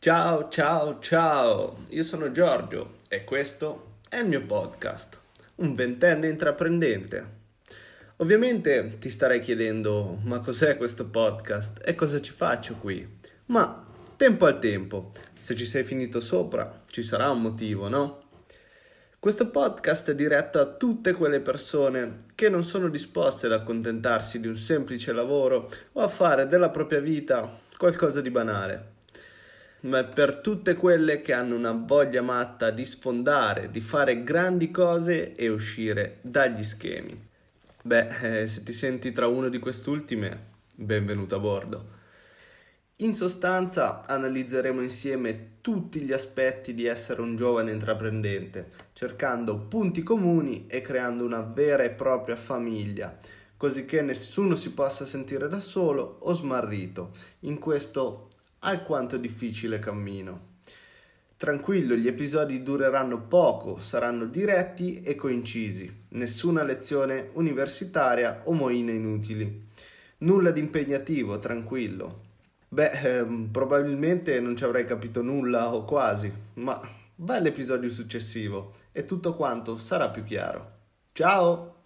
Ciao, ciao, ciao, io sono Giorgio e questo è il mio podcast, un ventenne intraprendente. Ovviamente ti starei chiedendo, ma cos'è questo podcast e cosa ci faccio qui? Ma tempo al tempo, se ci sei finito sopra ci sarà un motivo, no? Questo podcast è diretto a tutte quelle persone che non sono disposte ad accontentarsi di un semplice lavoro o a fare della propria vita qualcosa di banale ma per tutte quelle che hanno una voglia matta di sfondare, di fare grandi cose e uscire dagli schemi. Beh, eh, se ti senti tra uno di quest'ultime, benvenuto a bordo. In sostanza analizzeremo insieme tutti gli aspetti di essere un giovane intraprendente, cercando punti comuni e creando una vera e propria famiglia, così che nessuno si possa sentire da solo o smarrito in questo alquanto difficile cammino. Tranquillo, gli episodi dureranno poco, saranno diretti e coincisi, nessuna lezione universitaria o moine inutili. Nulla di impegnativo, tranquillo. Beh, ehm, probabilmente non ci avrei capito nulla o quasi, ma bell'episodio successivo e tutto quanto sarà più chiaro. Ciao!